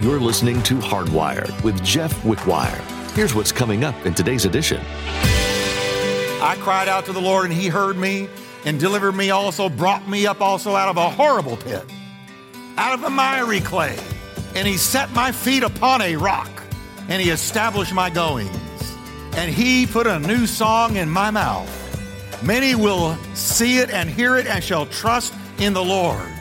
You're listening to Hardwired with Jeff Wickwire. Here's what's coming up in today's edition. I cried out to the Lord, and He heard me and delivered me also, brought me up also out of a horrible pit, out of the miry clay. And He set my feet upon a rock, and He established my goings. And He put a new song in my mouth. Many will see it and hear it and shall trust in the Lord.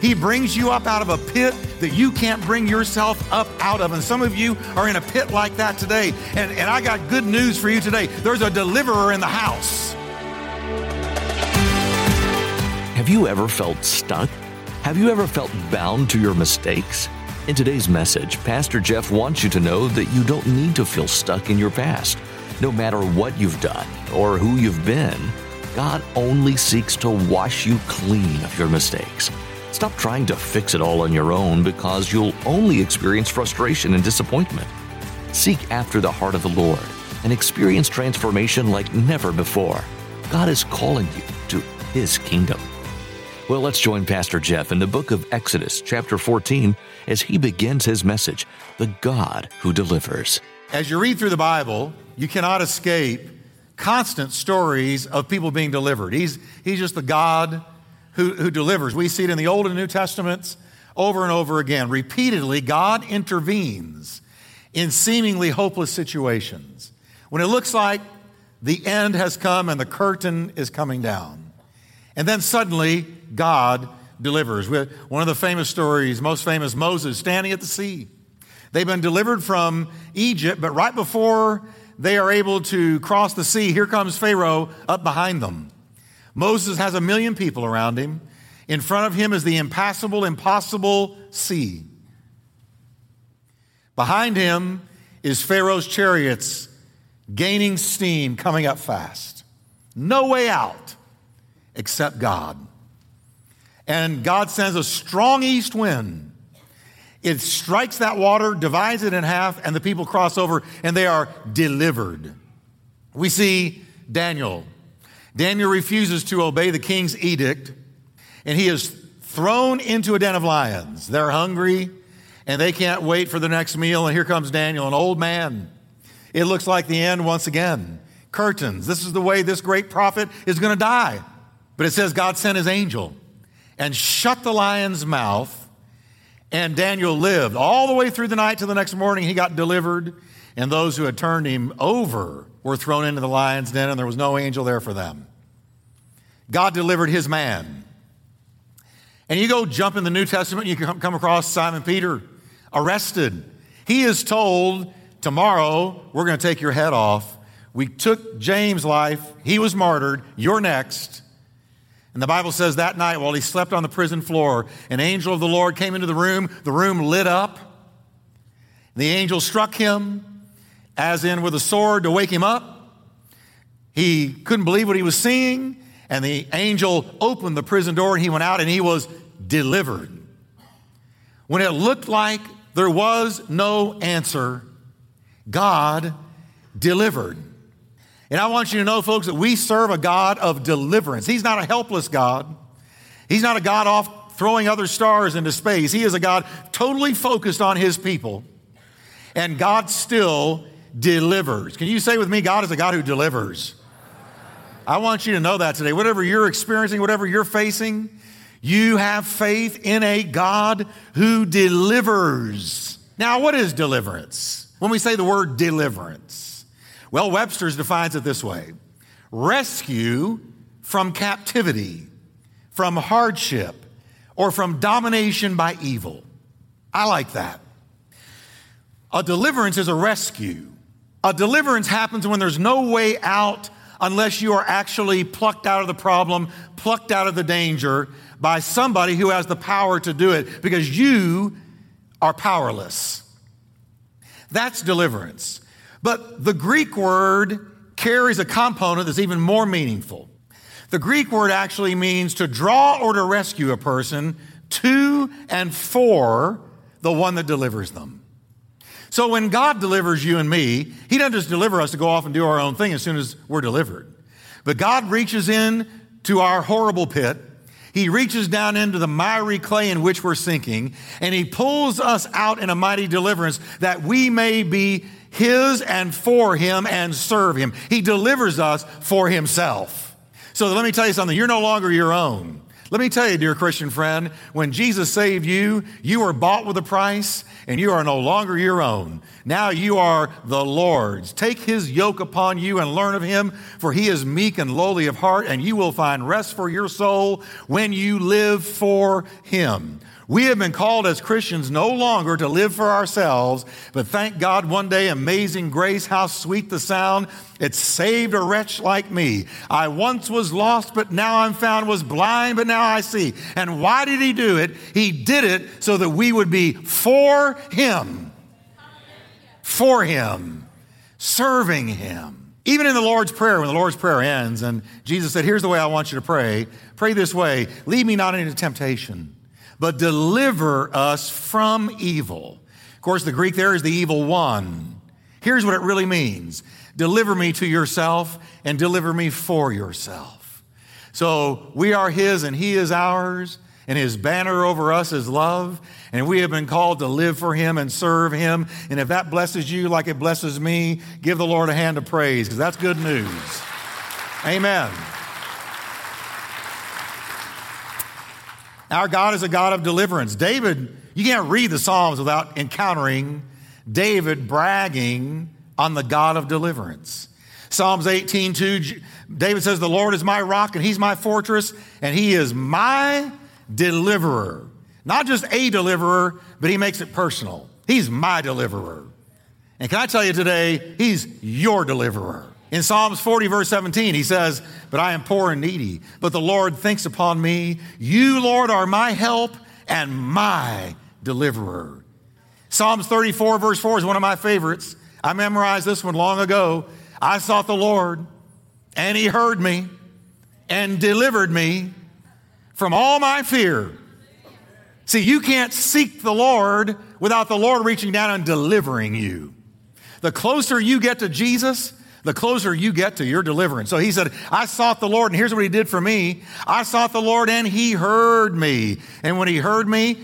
He brings you up out of a pit that you can't bring yourself up out of. And some of you are in a pit like that today. And, and I got good news for you today. There's a deliverer in the house. Have you ever felt stuck? Have you ever felt bound to your mistakes? In today's message, Pastor Jeff wants you to know that you don't need to feel stuck in your past. No matter what you've done or who you've been, God only seeks to wash you clean of your mistakes. Stop trying to fix it all on your own because you'll only experience frustration and disappointment. Seek after the heart of the Lord and experience transformation like never before. God is calling you to His kingdom. Well, let's join Pastor Jeff in the book of Exodus, chapter 14, as he begins his message The God Who Delivers. As you read through the Bible, you cannot escape constant stories of people being delivered. He's, he's just the God who, who delivers. We see it in the Old and New Testaments over and over again. Repeatedly, God intervenes in seemingly hopeless situations. When it looks like the end has come and the curtain is coming down. And then suddenly, God delivers. One of the famous stories, most famous, Moses standing at the sea. They've been delivered from Egypt, but right before they are able to cross the sea, here comes Pharaoh up behind them. Moses has a million people around him. In front of him is the impassable, impossible sea. Behind him is Pharaoh's chariots gaining steam, coming up fast. No way out except God. And God sends a strong east wind. It strikes that water, divides it in half, and the people cross over and they are delivered. We see Daniel Daniel refuses to obey the king's edict, and he is thrown into a den of lions. They're hungry, and they can't wait for the next meal. And here comes Daniel, an old man. It looks like the end once again. Curtains. This is the way this great prophet is going to die. But it says God sent his angel and shut the lion's mouth, and Daniel lived all the way through the night to the next morning. He got delivered, and those who had turned him over were thrown into the lion's den, and there was no angel there for them. God delivered his man. And you go jump in the New Testament, you come across Simon Peter arrested. He is told, Tomorrow, we're going to take your head off. We took James' life, he was martyred, you're next. And the Bible says that night while he slept on the prison floor, an angel of the Lord came into the room. The room lit up. The angel struck him as in with a sword to wake him up. He couldn't believe what he was seeing, and the angel opened the prison door and he went out and he was delivered. When it looked like there was no answer, God delivered. And I want you to know, folks, that we serve a God of deliverance. He's not a helpless God. He's not a God off throwing other stars into space. He is a God totally focused on his people. And God still delivers. Can you say with me, God is a God who delivers? I want you to know that today. Whatever you're experiencing, whatever you're facing, you have faith in a God who delivers. Now, what is deliverance? When we say the word deliverance, well, Webster's defines it this way rescue from captivity, from hardship, or from domination by evil. I like that. A deliverance is a rescue. A deliverance happens when there's no way out unless you are actually plucked out of the problem, plucked out of the danger by somebody who has the power to do it because you are powerless. That's deliverance. But the Greek word carries a component that's even more meaningful. The Greek word actually means to draw or to rescue a person to and for the one that delivers them. So when God delivers you and me, He doesn't just deliver us to go off and do our own thing as soon as we're delivered. But God reaches in to our horrible pit He reaches down into the miry clay in which we're sinking, and He pulls us out in a mighty deliverance that we may be His and for Him and serve Him. He delivers us for Himself. So let me tell you something you're no longer your own. Let me tell you, dear Christian friend, when Jesus saved you, you were bought with a price and you are no longer your own. Now you are the Lord's. Take his yoke upon you and learn of him, for he is meek and lowly of heart, and you will find rest for your soul when you live for him. We have been called as Christians no longer to live for ourselves, but thank God one day, amazing grace, how sweet the sound. It saved a wretch like me. I once was lost, but now I'm found, was blind, but now I see. And why did he do it? He did it so that we would be for him. For him. Serving him. Even in the Lord's Prayer, when the Lord's Prayer ends, and Jesus said, Here's the way I want you to pray. Pray this way Lead me not into temptation but deliver us from evil. Of course, the Greek there is the evil one. Here's what it really means deliver me to yourself and deliver me for yourself. So we are His and He is ours, and His banner over us is love, and we have been called to live for Him and serve Him. And if that blesses you like it blesses me, give the Lord a hand of praise, because that's good news. Amen. Our God is a God of deliverance. David, you can't read the Psalms without encountering David bragging on the God of deliverance. Psalms 18, 2, David says, The Lord is my rock and he's my fortress and he is my deliverer. Not just a deliverer, but he makes it personal. He's my deliverer. And can I tell you today, he's your deliverer. In Psalms 40, verse 17, he says, But I am poor and needy, but the Lord thinks upon me. You, Lord, are my help and my deliverer. Psalms 34, verse 4 is one of my favorites. I memorized this one long ago. I sought the Lord, and he heard me and delivered me from all my fear. See, you can't seek the Lord without the Lord reaching down and delivering you. The closer you get to Jesus, the closer you get to your deliverance. So he said, I sought the Lord, and here's what he did for me. I sought the Lord, and he heard me. And when he heard me,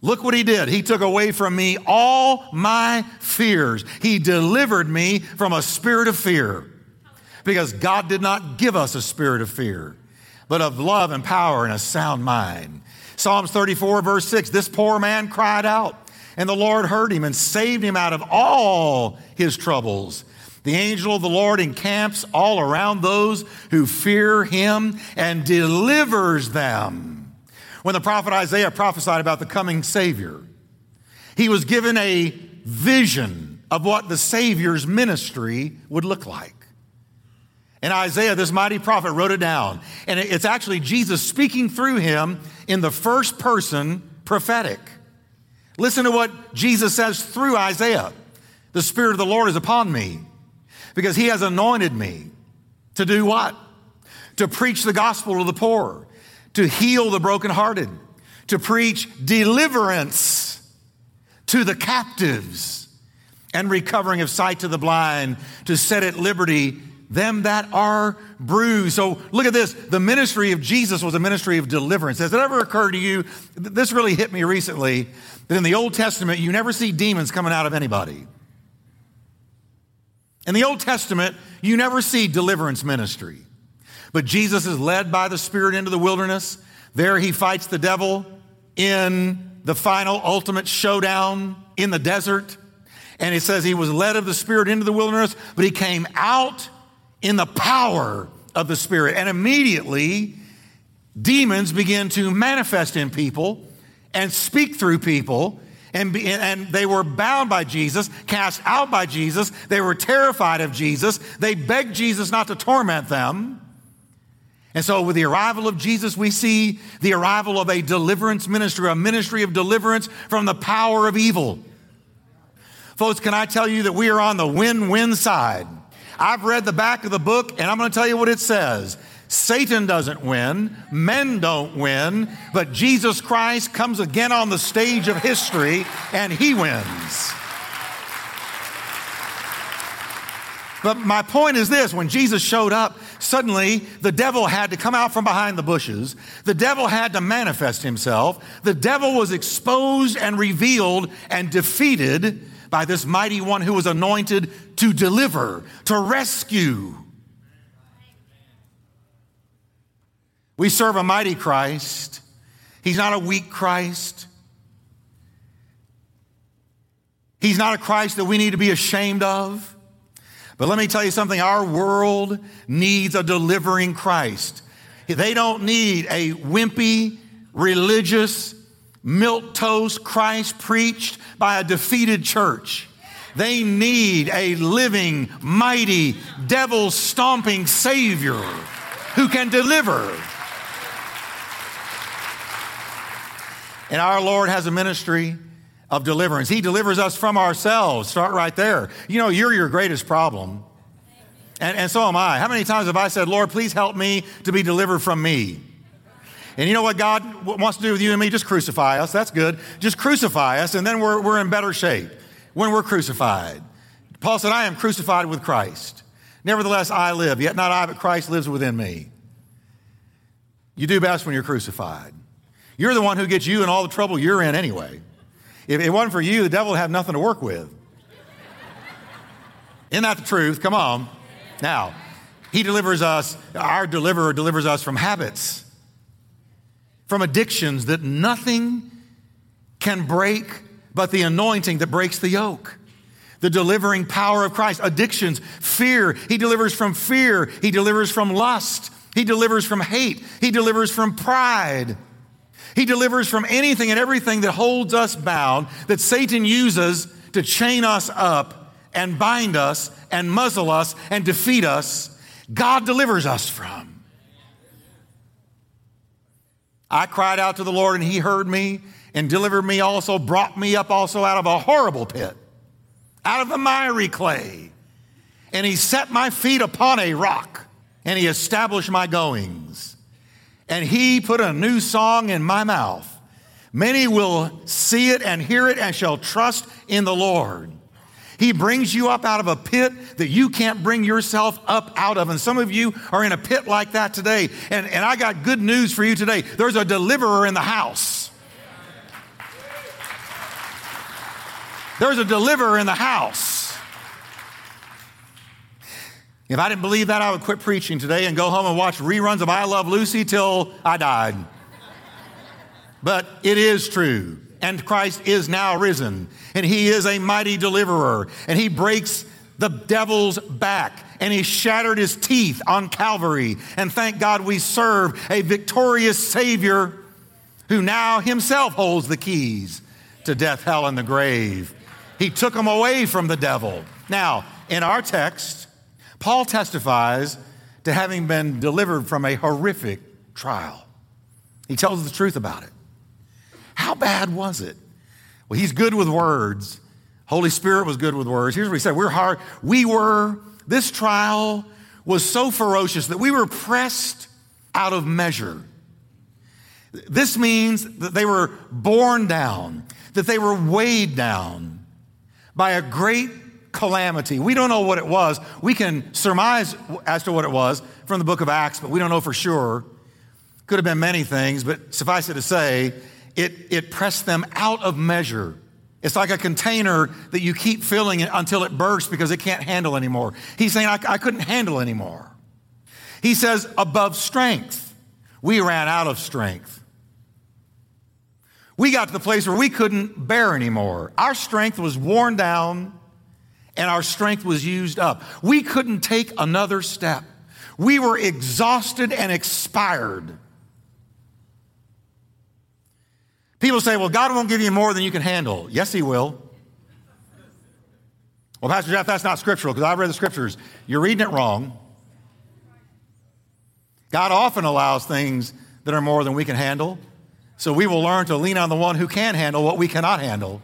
look what he did. He took away from me all my fears. He delivered me from a spirit of fear. Because God did not give us a spirit of fear, but of love and power and a sound mind. Psalms 34, verse 6 This poor man cried out, and the Lord heard him and saved him out of all his troubles. The angel of the Lord encamps all around those who fear him and delivers them. When the prophet Isaiah prophesied about the coming Savior, he was given a vision of what the Savior's ministry would look like. And Isaiah, this mighty prophet, wrote it down. And it's actually Jesus speaking through him in the first person prophetic. Listen to what Jesus says through Isaiah The Spirit of the Lord is upon me because he has anointed me to do what? To preach the gospel to the poor, to heal the brokenhearted, to preach deliverance to the captives and recovering of sight to the blind, to set at liberty them that are bruised. So look at this. The ministry of Jesus was a ministry of deliverance. Has it ever occurred to you? This really hit me recently that in the Old Testament, you never see demons coming out of anybody. In the Old Testament, you never see deliverance ministry. But Jesus is led by the Spirit into the wilderness. There he fights the devil in the final ultimate showdown in the desert. And it says he was led of the Spirit into the wilderness, but he came out in the power of the Spirit. And immediately, demons begin to manifest in people and speak through people and, be, and they were bound by Jesus, cast out by Jesus. They were terrified of Jesus. They begged Jesus not to torment them. And so, with the arrival of Jesus, we see the arrival of a deliverance ministry, a ministry of deliverance from the power of evil. Folks, can I tell you that we are on the win win side? I've read the back of the book, and I'm going to tell you what it says. Satan doesn't win, men don't win, but Jesus Christ comes again on the stage of history and he wins. But my point is this when Jesus showed up, suddenly the devil had to come out from behind the bushes. The devil had to manifest himself. The devil was exposed and revealed and defeated by this mighty one who was anointed to deliver, to rescue. We serve a mighty Christ. He's not a weak Christ. He's not a Christ that we need to be ashamed of. But let me tell you something our world needs a delivering Christ. They don't need a wimpy, religious, milk toast Christ preached by a defeated church. They need a living, mighty, devil stomping Savior who can deliver. And our Lord has a ministry of deliverance. He delivers us from ourselves. Start right there. You know, you're your greatest problem. And, and so am I. How many times have I said, Lord, please help me to be delivered from me? And you know what God wants to do with you and me? Just crucify us. That's good. Just crucify us, and then we're, we're in better shape when we're crucified. Paul said, I am crucified with Christ. Nevertheless, I live, yet not I, but Christ lives within me. You do best when you're crucified. You're the one who gets you in all the trouble you're in anyway. If it wasn't for you, the devil would have nothing to work with. Isn't that the truth? Come on. Now, he delivers us, our deliverer delivers us from habits, from addictions that nothing can break but the anointing that breaks the yoke. The delivering power of Christ. Addictions, fear. He delivers from fear. He delivers from lust. He delivers from hate. He delivers from pride. He delivers from anything and everything that holds us bound, that Satan uses to chain us up and bind us and muzzle us and defeat us. God delivers us from. I cried out to the Lord and he heard me and delivered me also, brought me up also out of a horrible pit, out of the miry clay. And he set my feet upon a rock and he established my goings and he put a new song in my mouth. Many will see it and hear it and shall trust in the Lord. He brings you up out of a pit that you can't bring yourself up out of. And some of you are in a pit like that today. And, and I got good news for you today. There's a deliverer in the house. There's a deliverer in the house. If I didn't believe that, I would quit preaching today and go home and watch reruns of I Love Lucy till I died. but it is true. And Christ is now risen. And he is a mighty deliverer. And he breaks the devil's back. And he shattered his teeth on Calvary. And thank God we serve a victorious Savior who now himself holds the keys to death, hell, and the grave. He took them away from the devil. Now, in our text, Paul testifies to having been delivered from a horrific trial. He tells the truth about it. How bad was it? Well, he's good with words. Holy Spirit was good with words. Here's what he said We're hard. We were, this trial was so ferocious that we were pressed out of measure. This means that they were borne down, that they were weighed down by a great calamity. We don't know what it was. We can surmise as to what it was from the book of Acts, but we don't know for sure. Could have been many things, but suffice it to say, it, it pressed them out of measure. It's like a container that you keep filling it until it bursts because it can't handle anymore. He's saying, I, I couldn't handle anymore. He says, above strength. We ran out of strength. We got to the place where we couldn't bear anymore. Our strength was worn down and our strength was used up. We couldn't take another step. We were exhausted and expired. People say, well, God won't give you more than you can handle. Yes, He will. Well, Pastor Jeff, that's not scriptural because I've read the scriptures. You're reading it wrong. God often allows things that are more than we can handle. So we will learn to lean on the one who can handle what we cannot handle.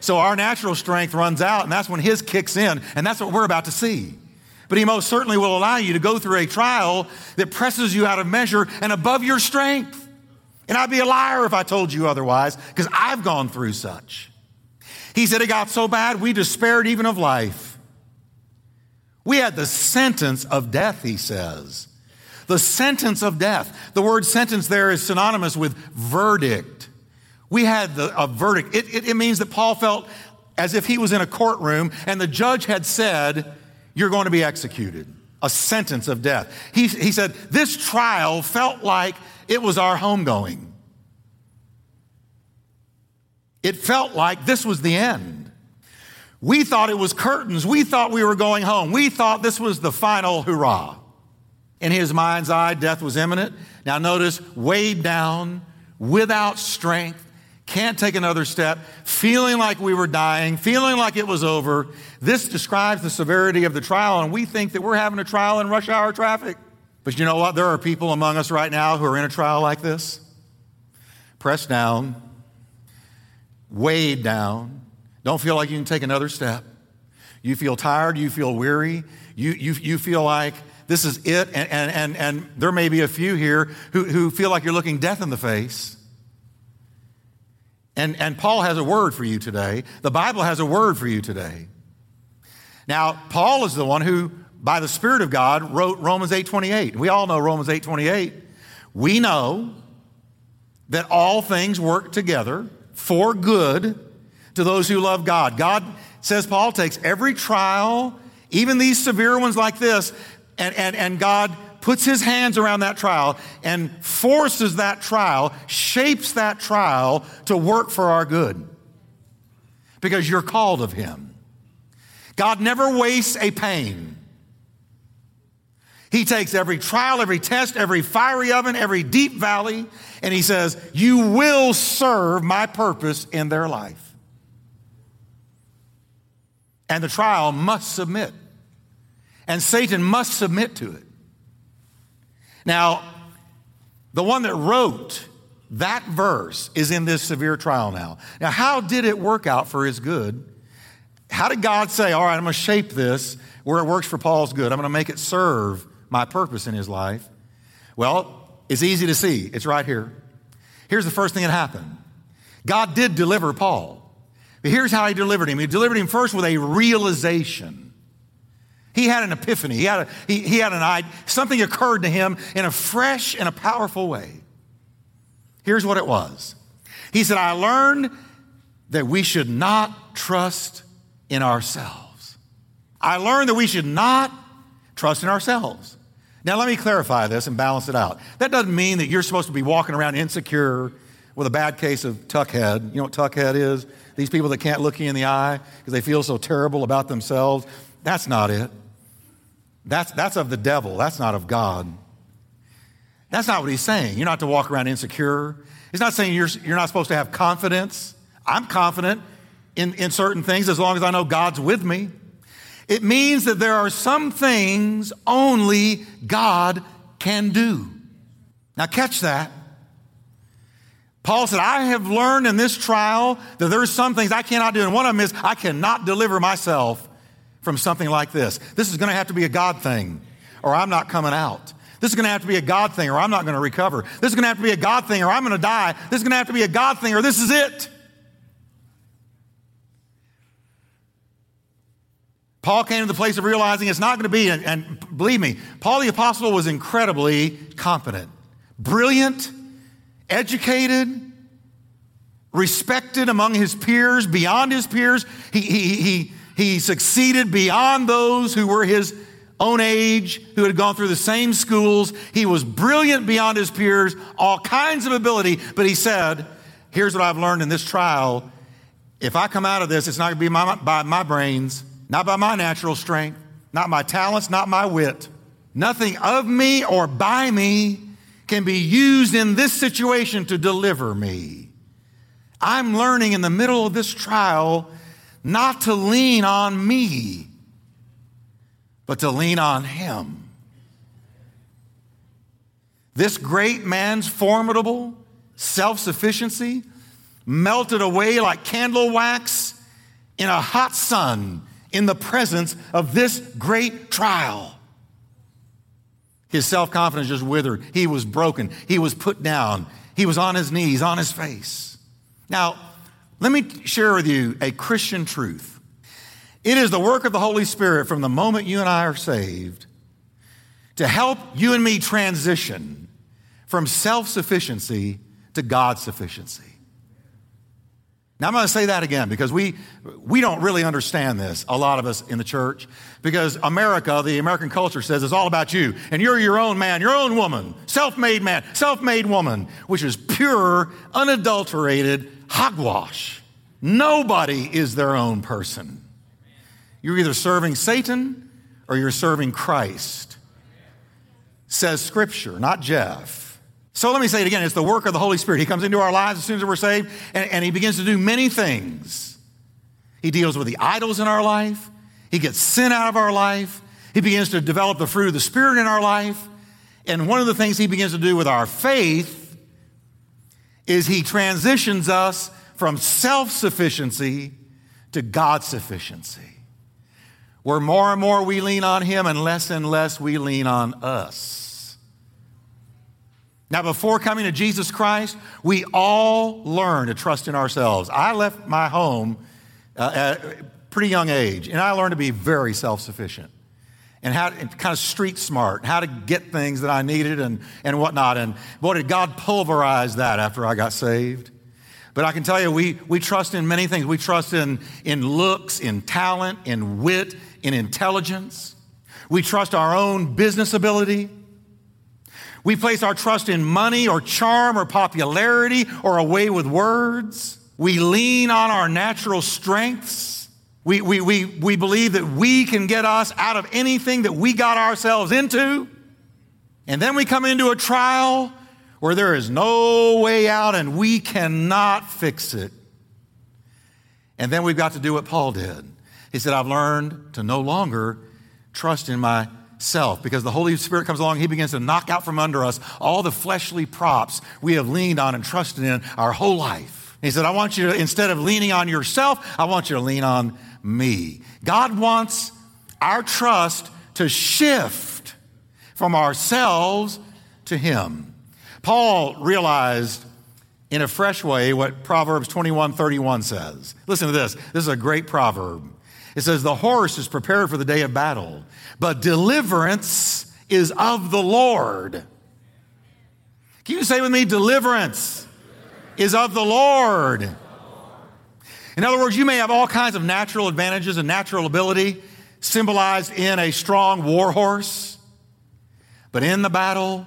So our natural strength runs out, and that's when His kicks in, and that's what we're about to see. But He most certainly will allow you to go through a trial that presses you out of measure and above your strength. And I'd be a liar if I told you otherwise, because I've gone through such. He said it got so bad we despaired even of life. We had the sentence of death, he says. The sentence of death. The word sentence there is synonymous with verdict. We had the, a verdict. It, it, it means that Paul felt as if he was in a courtroom and the judge had said, You're going to be executed. A sentence of death. He, he said, This trial felt like it was our homegoing. It felt like this was the end. We thought it was curtains. We thought we were going home. We thought this was the final hurrah. In his mind's eye, death was imminent. Now, notice, weighed down, without strength, can't take another step, feeling like we were dying, feeling like it was over. This describes the severity of the trial, and we think that we're having a trial in rush hour traffic. But you know what? There are people among us right now who are in a trial like this. Pressed down, weighed down, don't feel like you can take another step. You feel tired, you feel weary, you, you, you feel like this is it, and, and, and, and there may be a few here who, who feel like you're looking death in the face. And, and Paul has a word for you today. The Bible has a word for you today. Now, Paul is the one who, by the Spirit of God, wrote Romans 8.28. We all know Romans 8.28. We know that all things work together for good to those who love God. God, says Paul, takes every trial, even these severe ones like this, and, and, and God puts his hands around that trial and forces that trial, shapes that trial to work for our good. Because you're called of him. God never wastes a pain. He takes every trial, every test, every fiery oven, every deep valley, and he says, You will serve my purpose in their life. And the trial must submit. And Satan must submit to it. Now, the one that wrote that verse is in this severe trial now. Now, how did it work out for his good? How did God say, All right, I'm going to shape this where it works for Paul's good? I'm going to make it serve my purpose in his life? Well, it's easy to see. It's right here. Here's the first thing that happened God did deliver Paul. But here's how he delivered him. He delivered him first with a realization. He had an epiphany. He had, a, he, he had an idea. Something occurred to him in a fresh and a powerful way. Here's what it was. He said, I learned that we should not trust in ourselves. I learned that we should not trust in ourselves. Now, let me clarify this and balance it out. That doesn't mean that you're supposed to be walking around insecure with a bad case of tuckhead. You know what tuckhead is? These people that can't look you in the eye because they feel so terrible about themselves. That's not it. That's, that's of the devil. That's not of God. That's not what he's saying. You're not to walk around insecure. He's not saying you're, you're not supposed to have confidence. I'm confident in, in certain things as long as I know God's with me. It means that there are some things only God can do. Now, catch that. Paul said, I have learned in this trial that there are some things I cannot do. And one of them is I cannot deliver myself from something like this. This is going to have to be a God thing, or I'm not coming out. This is going to have to be a God thing, or I'm not going to recover. This is going to have to be a God thing, or I'm going to die. This is going to have to be a God thing, or this is it. Paul came to the place of realizing it's not going to be, and, and believe me, Paul the Apostle was incredibly competent, brilliant, educated, respected among his peers, beyond his peers. He, he, he, he succeeded beyond those who were his own age, who had gone through the same schools. He was brilliant beyond his peers, all kinds of ability. But he said, Here's what I've learned in this trial. If I come out of this, it's not going to be my, by my brains, not by my natural strength, not my talents, not my wit. Nothing of me or by me can be used in this situation to deliver me. I'm learning in the middle of this trial not to lean on me, but to lean on Him. This great man's formidable self sufficiency melted away like candle wax in a hot sun in the presence of this great trial. His self confidence just withered. He was broken. He was put down. He was on his knees, on his face. Now, let me share with you a Christian truth. It is the work of the Holy Spirit from the moment you and I are saved to help you and me transition from self sufficiency to God's sufficiency. Now, I'm going to say that again because we, we don't really understand this, a lot of us in the church, because America, the American culture says it's all about you, and you're your own man, your own woman, self made man, self made woman, which is pure, unadulterated hogwash. Nobody is their own person. You're either serving Satan or you're serving Christ, says Scripture, not Jeff. So let me say it again. It's the work of the Holy Spirit. He comes into our lives as soon as we're saved, and, and, He begins to do many things. He deals with the idols in our life, He gets sin out of our life, He begins to develop the fruit of the Spirit in our life. And one of the things He begins to do with our faith is He transitions us from self sufficiency to God sufficiency, where more and more we lean on Him and less and less we lean on us. Now, before coming to Jesus Christ, we all learn to trust in ourselves. I left my home uh, at a pretty young age, and I learned to be very self sufficient and how and kind of street smart, how to get things that I needed and, and whatnot. And boy, did God pulverize that after I got saved. But I can tell you, we, we trust in many things. We trust in, in looks, in talent, in wit, in intelligence. We trust our own business ability. We place our trust in money or charm or popularity or a way with words. We lean on our natural strengths. We, we, we, we believe that we can get us out of anything that we got ourselves into. And then we come into a trial where there is no way out and we cannot fix it. And then we've got to do what Paul did. He said, I've learned to no longer trust in myself because the Holy Spirit comes along, He begins to knock out from under us all the fleshly props we have leaned on and trusted in our whole life. He said, I want you to, instead of leaning on yourself, I want you to lean on me. God wants our trust to shift from ourselves to Him. Paul realized in a fresh way what Proverbs 21 31 says. Listen to this. This is a great proverb. It says, The horse is prepared for the day of battle, but deliverance is of the Lord. Can you say with me, deliverance is of the Lord? In other words, you may have all kinds of natural advantages and natural ability symbolized in a strong war horse, but in the battle,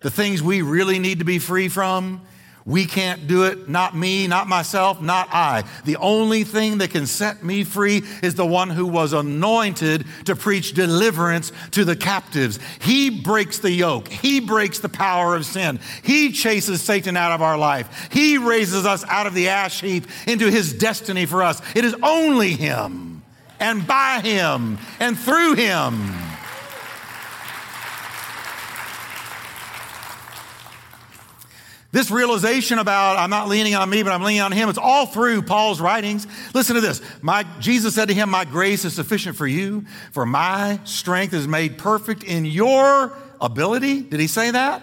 the things we really need to be free from we can't do it, not me, not myself, not I. The only thing that can set me free is the one who was anointed to preach deliverance to the captives. He breaks the yoke, He breaks the power of sin. He chases Satan out of our life. He raises us out of the ash heap into His destiny for us. It is only Him and by Him and through Him. This realization about I'm not leaning on me, but I'm leaning on him, it's all through Paul's writings. Listen to this. My, Jesus said to him, My grace is sufficient for you, for my strength is made perfect in your ability. Did he say that?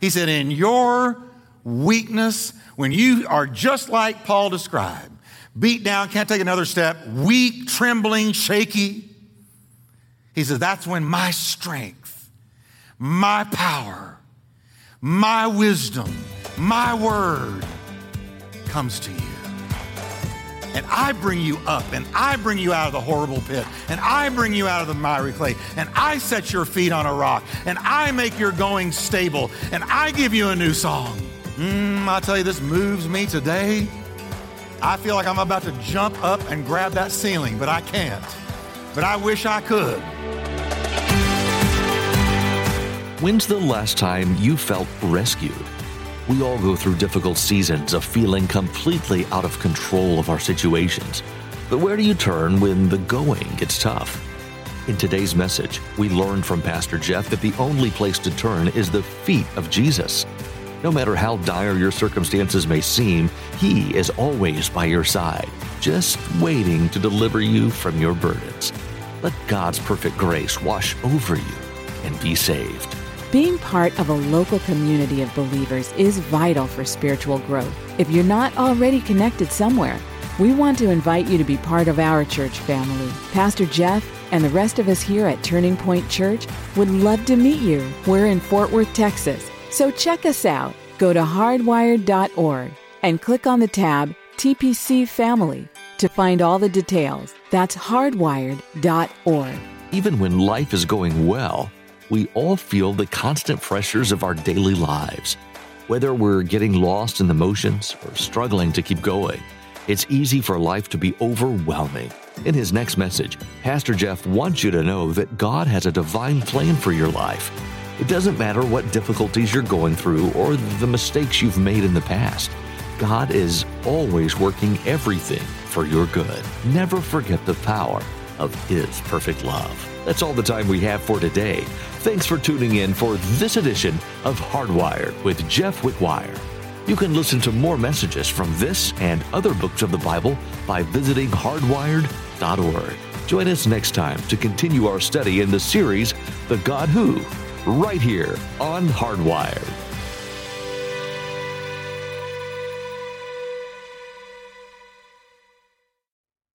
He said, In your weakness, when you are just like Paul described, beat down, can't take another step, weak, trembling, shaky. He says, That's when my strength, my power, my wisdom, my word comes to you. And I bring you up, and I bring you out of the horrible pit, and I bring you out of the miry clay, and I set your feet on a rock, and I make your going stable, and I give you a new song. Mm, I tell you, this moves me today. I feel like I'm about to jump up and grab that ceiling, but I can't. But I wish I could. When's the last time you felt rescued? We all go through difficult seasons of feeling completely out of control of our situations. But where do you turn when the going gets tough? In today's message, we learned from Pastor Jeff that the only place to turn is the feet of Jesus. No matter how dire your circumstances may seem, He is always by your side, just waiting to deliver you from your burdens. Let God's perfect grace wash over you and be saved. Being part of a local community of believers is vital for spiritual growth. If you're not already connected somewhere, We want to invite you to be part of our church family. Pastor Jeff and the rest of us here at Turning Point Church would love to meet you. We're in Fort Worth, Texas, so check us out. Go to hardwired.org and click on the tab TPC Family to find all the details. That's hardwired.org. Even when life is going well, we all feel the constant pressures of our daily lives. Whether we're getting lost in the motions or struggling to keep going, it's easy for life to be overwhelming. In his next message, Pastor Jeff wants you to know that God has a divine plan for your life. It doesn't matter what difficulties you're going through or the mistakes you've made in the past. God is always working everything for your good. Never forget the power of His perfect love. That's all the time we have for today. Thanks for tuning in for this edition of Hardwired with Jeff Wickwire. You can listen to more messages from this and other books of the Bible by visiting hardwired.org. Join us next time to continue our study in the series The God Who, right here on Hardwired.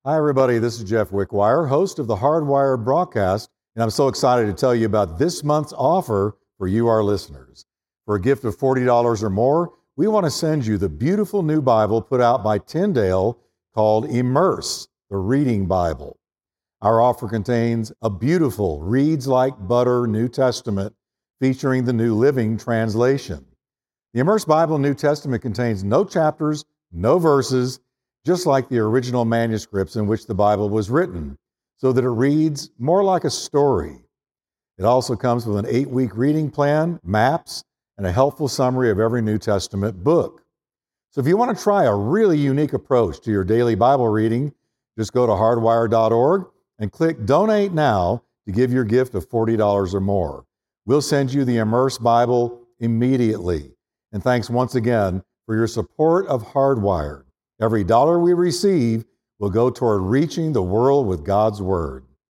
Hi, everybody. This is Jeff Wickwire, host of the Hardwired broadcast, and I'm so excited to tell you about this month's offer for you, our listeners. For a gift of $40 or more, we want to send you the beautiful new Bible put out by Tyndale called Immerse, the Reading Bible. Our offer contains a beautiful, reads like butter New Testament featuring the New Living Translation. The Immerse Bible New Testament contains no chapters, no verses, just like the original manuscripts in which the Bible was written, so that it reads more like a story. It also comes with an eight week reading plan, maps, and a helpful summary of every New Testament book. So if you want to try a really unique approach to your daily Bible reading, just go to hardwired.org and click Donate Now to give your gift of $40 or more. We'll send you the Immerse Bible immediately. And thanks once again for your support of Hardwired. Every dollar we receive will go toward reaching the world with God's Word.